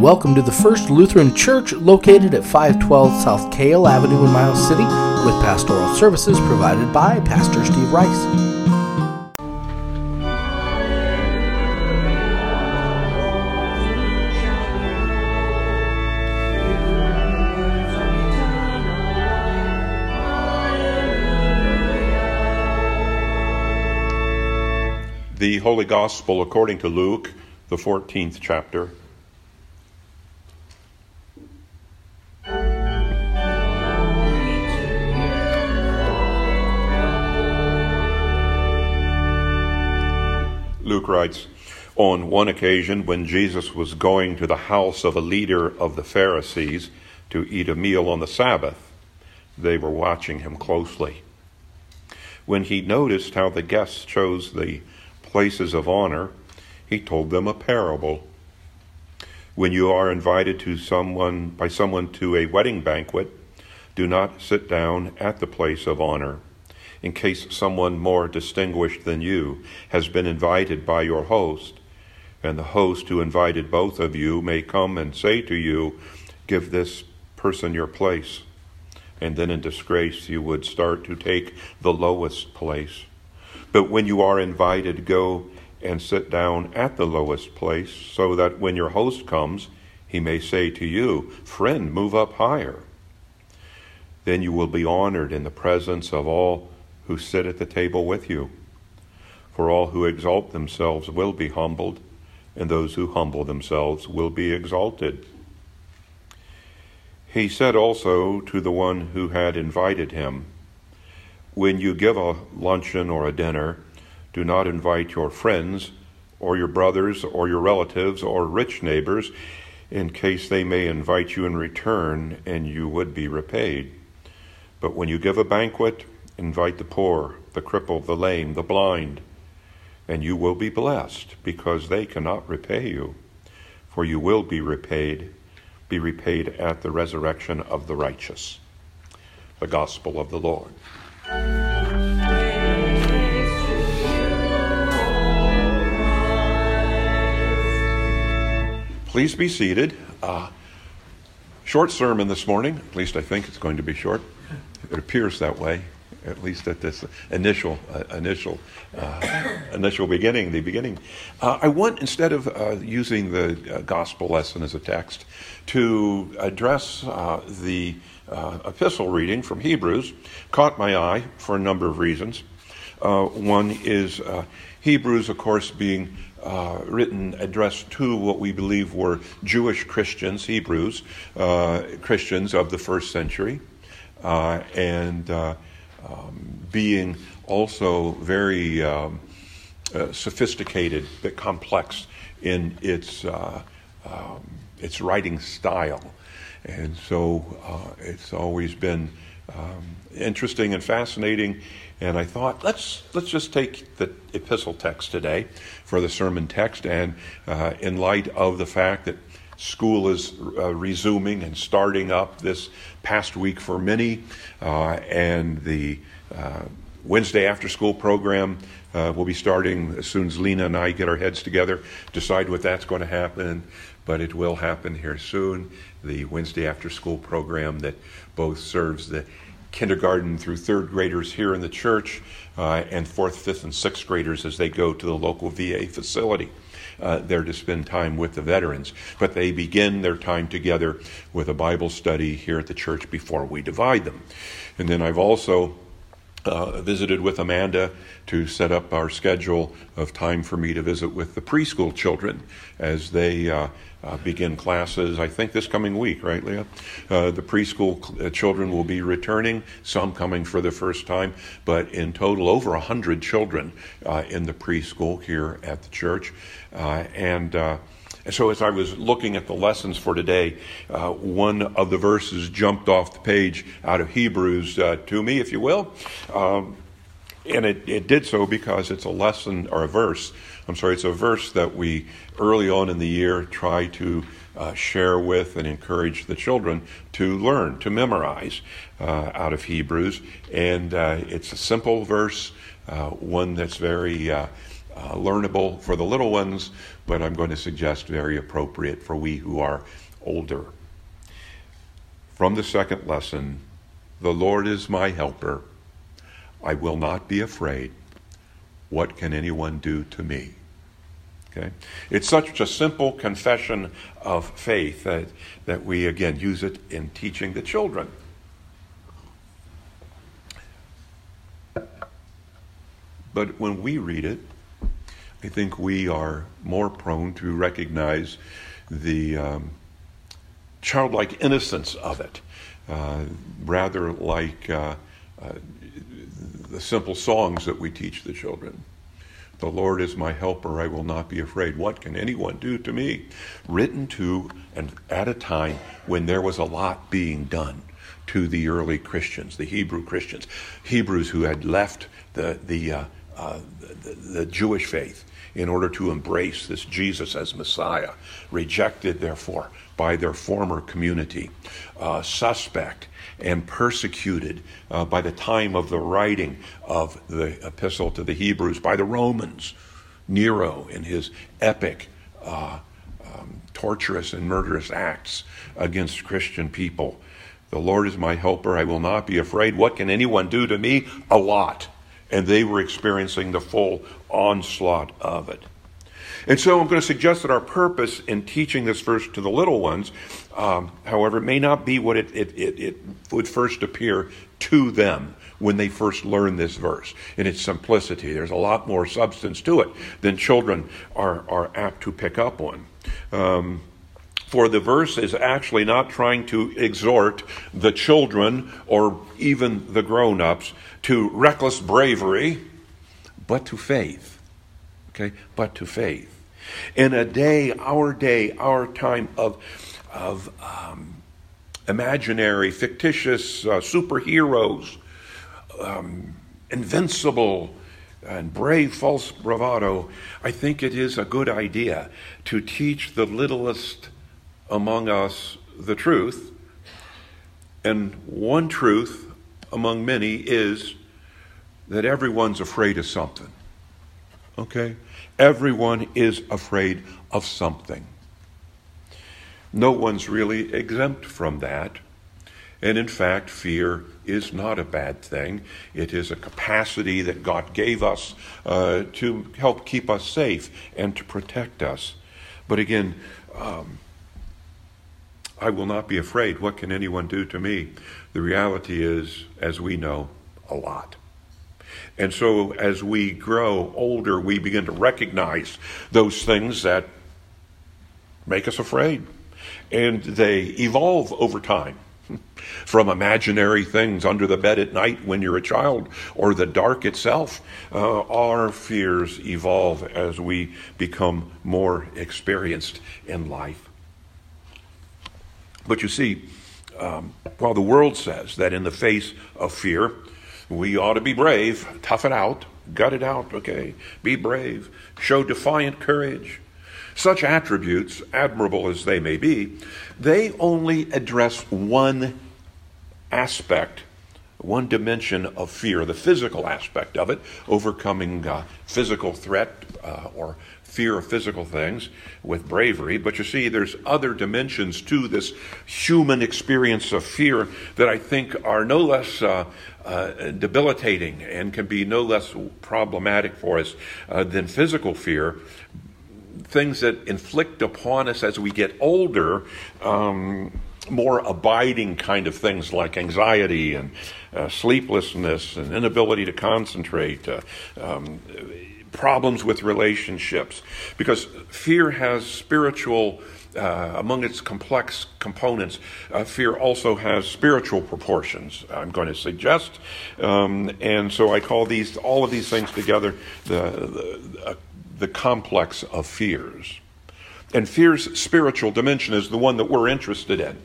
welcome to the First Lutheran Church located at 512 South Kale Avenue in Miles City with pastoral services provided by Pastor Steve Rice. The Holy Gospel according to Luke, the 14th chapter. Writes, On one occasion, when Jesus was going to the house of a leader of the Pharisees to eat a meal on the Sabbath, they were watching him closely. When he noticed how the guests chose the places of honor, he told them a parable. When you are invited to someone by someone to a wedding banquet, do not sit down at the place of honor in case someone more distinguished than you has been invited by your host, and the host who invited both of you may come and say to you, Give this person your place. And then in disgrace you would start to take the lowest place. But when you are invited, go and sit down at the lowest place, so that when your host comes, he may say to you, Friend, move up higher. Then you will be honored in the presence of all who sit at the table with you. For all who exalt themselves will be humbled, and those who humble themselves will be exalted. He said also to the one who had invited him, When you give a luncheon or a dinner, do not invite your friends, or your brothers, or your relatives, or rich neighbors, in case they may invite you in return and you would be repaid. But when you give a banquet, Invite the poor, the crippled, the lame, the blind, and you will be blessed because they cannot repay you. For you will be repaid, be repaid at the resurrection of the righteous. The Gospel of the Lord. Please be seated. Uh, short sermon this morning, at least I think it's going to be short. It appears that way at least at this initial uh, initial uh, initial beginning, the beginning. Uh, I want instead of uh, using the uh, gospel lesson as a text to address the epistle reading from Hebrews. Caught my eye for a number of reasons. one is Hebrews, of course, being uh, written addressed to what we believe were Jewish Christians, Hebrews, uh, Christians of the first century. Uh, and um, being also very um, uh, sophisticated but complex in its uh, um, its writing style, and so uh, it's always been um, interesting and fascinating. And I thought let's let's just take the epistle text today for the sermon text, and uh, in light of the fact that school is uh, resuming and starting up this past week for many, uh, and the uh, Wednesday after school program uh, will be starting as soon as Lena and I get our heads together, decide what that's going to happen, but it will happen here soon. The Wednesday after school program that both serves the kindergarten through third graders here in the church uh, and fourth, fifth, and sixth graders as they go to the local VA facility. Uh, there to spend time with the veterans. But they begin their time together with a Bible study here at the church before we divide them. And then I've also uh, visited with Amanda to set up our schedule of time for me to visit with the preschool children as they uh, uh, begin classes, I think this coming week, right, Leah? Uh, the preschool cl- uh, children will be returning, some coming for the first time, but in total, over 100 children in the preschool here at the church. and and so, as I was looking at the lessons for today, uh, one of the verses jumped off the page out of Hebrews uh, to me, if you will. Um, and it, it did so because it's a lesson or a verse. I'm sorry, it's a verse that we early on in the year try to uh, share with and encourage the children to learn, to memorize uh, out of Hebrews. And uh, it's a simple verse, uh, one that's very uh, learnable for the little ones, but I'm going to suggest very appropriate for we who are older. From the second lesson, the Lord is my helper. I will not be afraid. What can anyone do to me? Okay? It's such a simple confession of faith that, that we, again, use it in teaching the children. But when we read it, I think we are more prone to recognize the um, childlike innocence of it, uh, rather like uh, uh, the simple songs that we teach the children. The Lord is my helper, I will not be afraid. What can anyone do to me? Written to and at a time when there was a lot being done to the early Christians, the Hebrew Christians, Hebrews who had left the, the, uh, uh, the, the Jewish faith in order to embrace this Jesus as Messiah, rejected, therefore, by their former community, uh, suspect and persecuted uh, by the time of the writing of the epistle to the Hebrews by the Romans. Nero, in his epic, uh, um, torturous, and murderous acts against Christian people. The Lord is my helper. I will not be afraid. What can anyone do to me? A lot. And they were experiencing the full onslaught of it. And so I'm going to suggest that our purpose in teaching this verse to the little ones, um, however, may not be what it, it, it, it would first appear to them when they first learn this verse in its simplicity. There's a lot more substance to it than children are, are apt to pick up on. Um, for the verse is actually not trying to exhort the children or even the grown ups to reckless bravery, but to faith. Okay? But to faith. In a day, our day, our time of, of um, imaginary, fictitious uh, superheroes, um, invincible, and brave false bravado, I think it is a good idea to teach the littlest among us the truth. And one truth among many is that everyone's afraid of something. Okay? Everyone is afraid of something. No one's really exempt from that. And in fact, fear is not a bad thing. It is a capacity that God gave us uh, to help keep us safe and to protect us. But again, um, I will not be afraid. What can anyone do to me? The reality is, as we know, a lot. And so as we grow older, we begin to recognize those things that make us afraid. And they evolve over time from imaginary things under the bed at night when you're a child or the dark itself. Uh, our fears evolve as we become more experienced in life. But you see, um, while the world says that in the face of fear, we ought to be brave, tough it out, gut it out, okay? Be brave, show defiant courage. Such attributes, admirable as they may be, they only address one aspect, one dimension of fear, the physical aspect of it, overcoming uh, physical threat uh, or fear of physical things with bravery. But you see, there's other dimensions to this human experience of fear that I think are no less uh, uh, debilitating and can be no less problematic for us uh, than physical fear. Things that inflict upon us as we get older. Um, more abiding kind of things like anxiety and uh, sleeplessness and inability to concentrate, uh, um, problems with relationships. Because fear has spiritual, uh, among its complex components, uh, fear also has spiritual proportions, I'm going to suggest. Um, and so I call these, all of these things together, the, the, uh, the complex of fears. And fear's spiritual dimension is the one that we're interested in.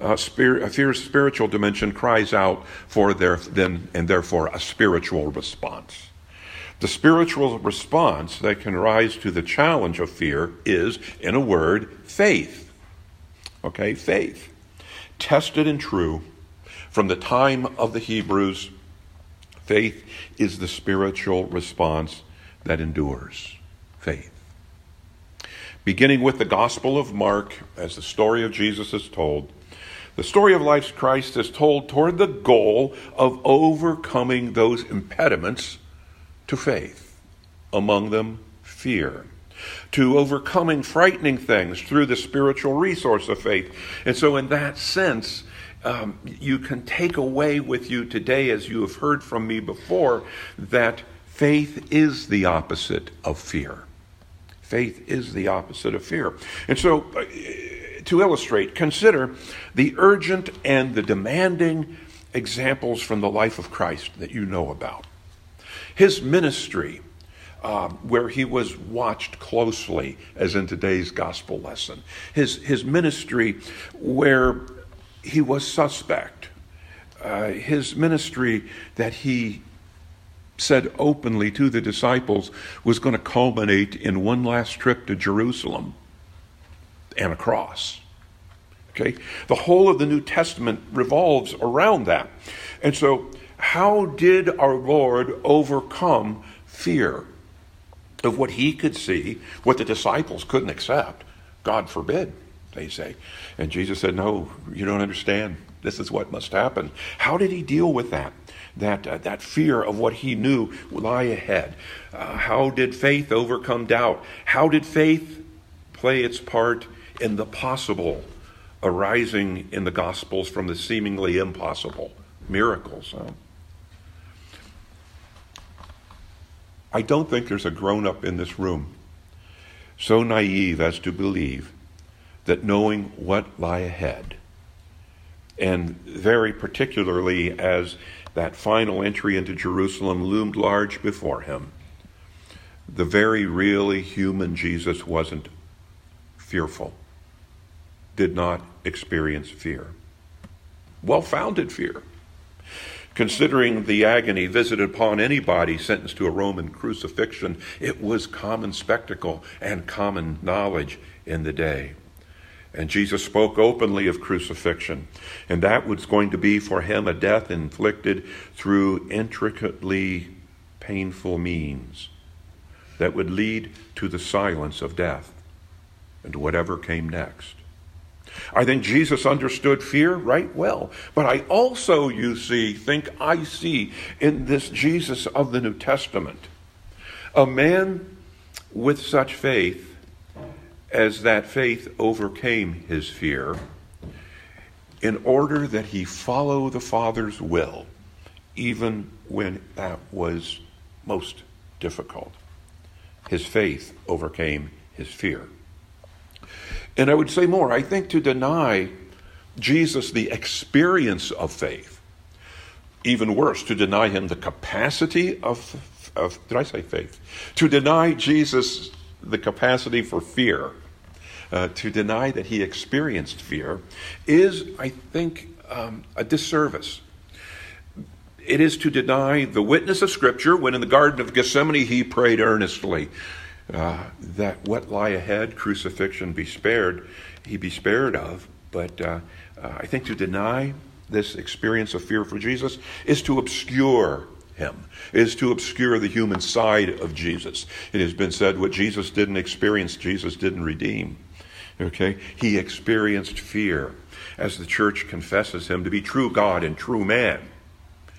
Uh, spirit, fear's spiritual dimension cries out for their then and therefore a spiritual response. The spiritual response that can rise to the challenge of fear is, in a word, faith. Okay, faith. Tested and true from the time of the Hebrews, faith is the spiritual response that endures faith. Beginning with the Gospel of Mark, as the story of Jesus is told, the story of life's Christ is told toward the goal of overcoming those impediments to faith, among them fear, to overcoming frightening things through the spiritual resource of faith. And so, in that sense, um, you can take away with you today, as you have heard from me before, that faith is the opposite of fear. Faith is the opposite of fear. And so, uh, to illustrate, consider the urgent and the demanding examples from the life of Christ that you know about. His ministry, um, where he was watched closely, as in today's gospel lesson. His, his ministry, where he was suspect. Uh, his ministry that he said openly to the disciples was going to culminate in one last trip to Jerusalem and a cross. Okay? The whole of the New Testament revolves around that. And so, how did our Lord overcome fear of what he could see, what the disciples couldn't accept? God forbid, they say. And Jesus said, No, you don't understand. This is what must happen. How did he deal with that? That, uh, that fear of what he knew would lie ahead. Uh, how did faith overcome doubt? How did faith play its part in the possible arising in the Gospels from the seemingly impossible? Miracles. Huh? I don't think there's a grown up in this room so naive as to believe that knowing what lie ahead, and very particularly as that final entry into Jerusalem loomed large before him, the very really human Jesus wasn't fearful, did not experience fear. Well founded fear. Considering the agony visited upon anybody sentenced to a Roman crucifixion, it was common spectacle and common knowledge in the day. And Jesus spoke openly of crucifixion. And that was going to be for him a death inflicted through intricately painful means that would lead to the silence of death and whatever came next. I think Jesus understood fear right well. But I also, you see, think I see in this Jesus of the New Testament a man with such faith as that faith overcame his fear, in order that he follow the Father's will, even when that was most difficult. His faith overcame his fear. And I would say more I think to deny Jesus the experience of faith, even worse, to deny him the capacity of, of did I say faith? To deny Jesus the capacity for fear, uh, to deny that he experienced fear, is, I think, um, a disservice. It is to deny the witness of Scripture when in the Garden of Gethsemane he prayed earnestly uh, that what lie ahead, crucifixion, be spared, he be spared of. But uh, uh, I think to deny this experience of fear for Jesus is to obscure him, is to obscure the human side of Jesus. It has been said what Jesus didn't experience, Jesus didn't redeem. Okay? He experienced fear as the church confesses him to be true God and true man.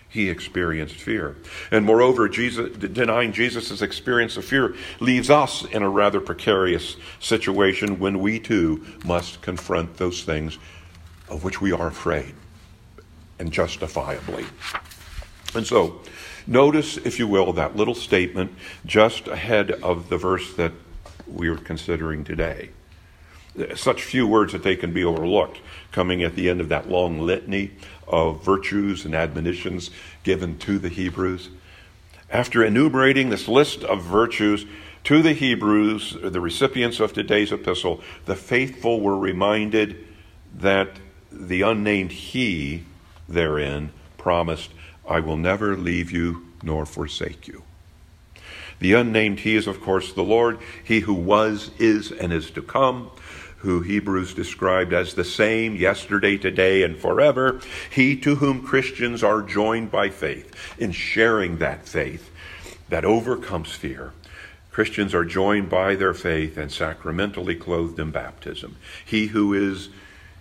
He experienced fear. And moreover, Jesus, denying Jesus' experience of fear leaves us in a rather precarious situation when we too must confront those things of which we are afraid, and justifiably. And so, Notice, if you will, that little statement just ahead of the verse that we are considering today. Such few words that they can be overlooked, coming at the end of that long litany of virtues and admonitions given to the Hebrews. After enumerating this list of virtues to the Hebrews, the recipients of today's epistle, the faithful were reminded that the unnamed He therein promised I will never leave you nor forsake you. The unnamed He is, of course, the Lord, He who was, is, and is to come, who Hebrews described as the same yesterday, today, and forever. He to whom Christians are joined by faith in sharing that faith that overcomes fear, Christians are joined by their faith and sacramentally clothed in baptism. He who is,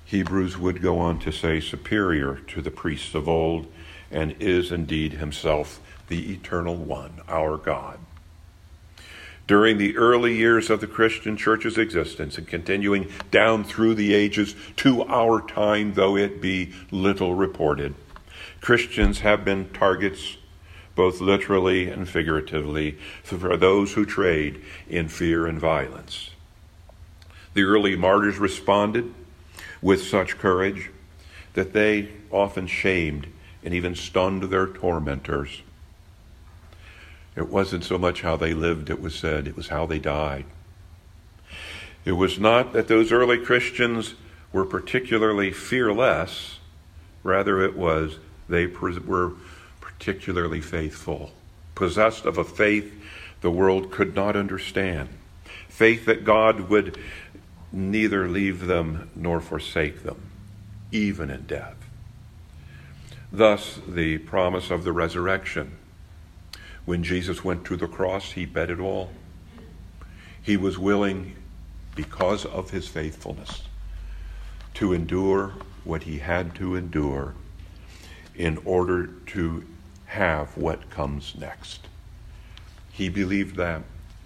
Hebrews would go on to say, superior to the priests of old, and is indeed himself the eternal one, our God. During the early years of the Christian church's existence and continuing down through the ages to our time, though it be little reported, Christians have been targets, both literally and figuratively, for those who trade in fear and violence. The early martyrs responded with such courage that they often shamed and even stunned their tormentors. It wasn't so much how they lived, it was said, it was how they died. It was not that those early Christians were particularly fearless, rather, it was they were particularly faithful, possessed of a faith the world could not understand, faith that God would neither leave them nor forsake them, even in death. Thus, the promise of the resurrection. When Jesus went to the cross, he bet it all. He was willing, because of his faithfulness, to endure what he had to endure in order to have what comes next. He believed that.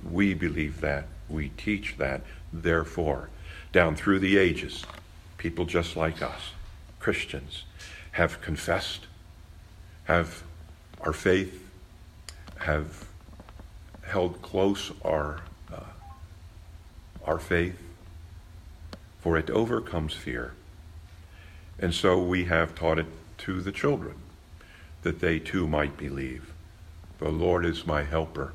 We believe that. We teach that. Therefore, down through the ages, people just like us, Christians, have confessed, have our faith, have held close our, uh, our faith, for it overcomes fear. And so we have taught it to the children that they too might believe. The Lord is my helper.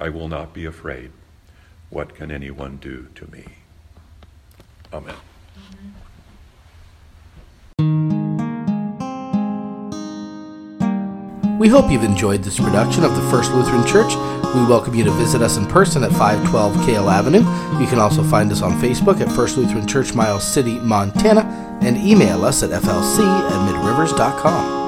I will not be afraid. What can anyone do to me? Amen. We hope you've enjoyed this production of the First Lutheran Church. We welcome you to visit us in person at 512 Kale Avenue. You can also find us on Facebook at First Lutheran Church, Miles City, Montana, and email us at flc at midrivers.com.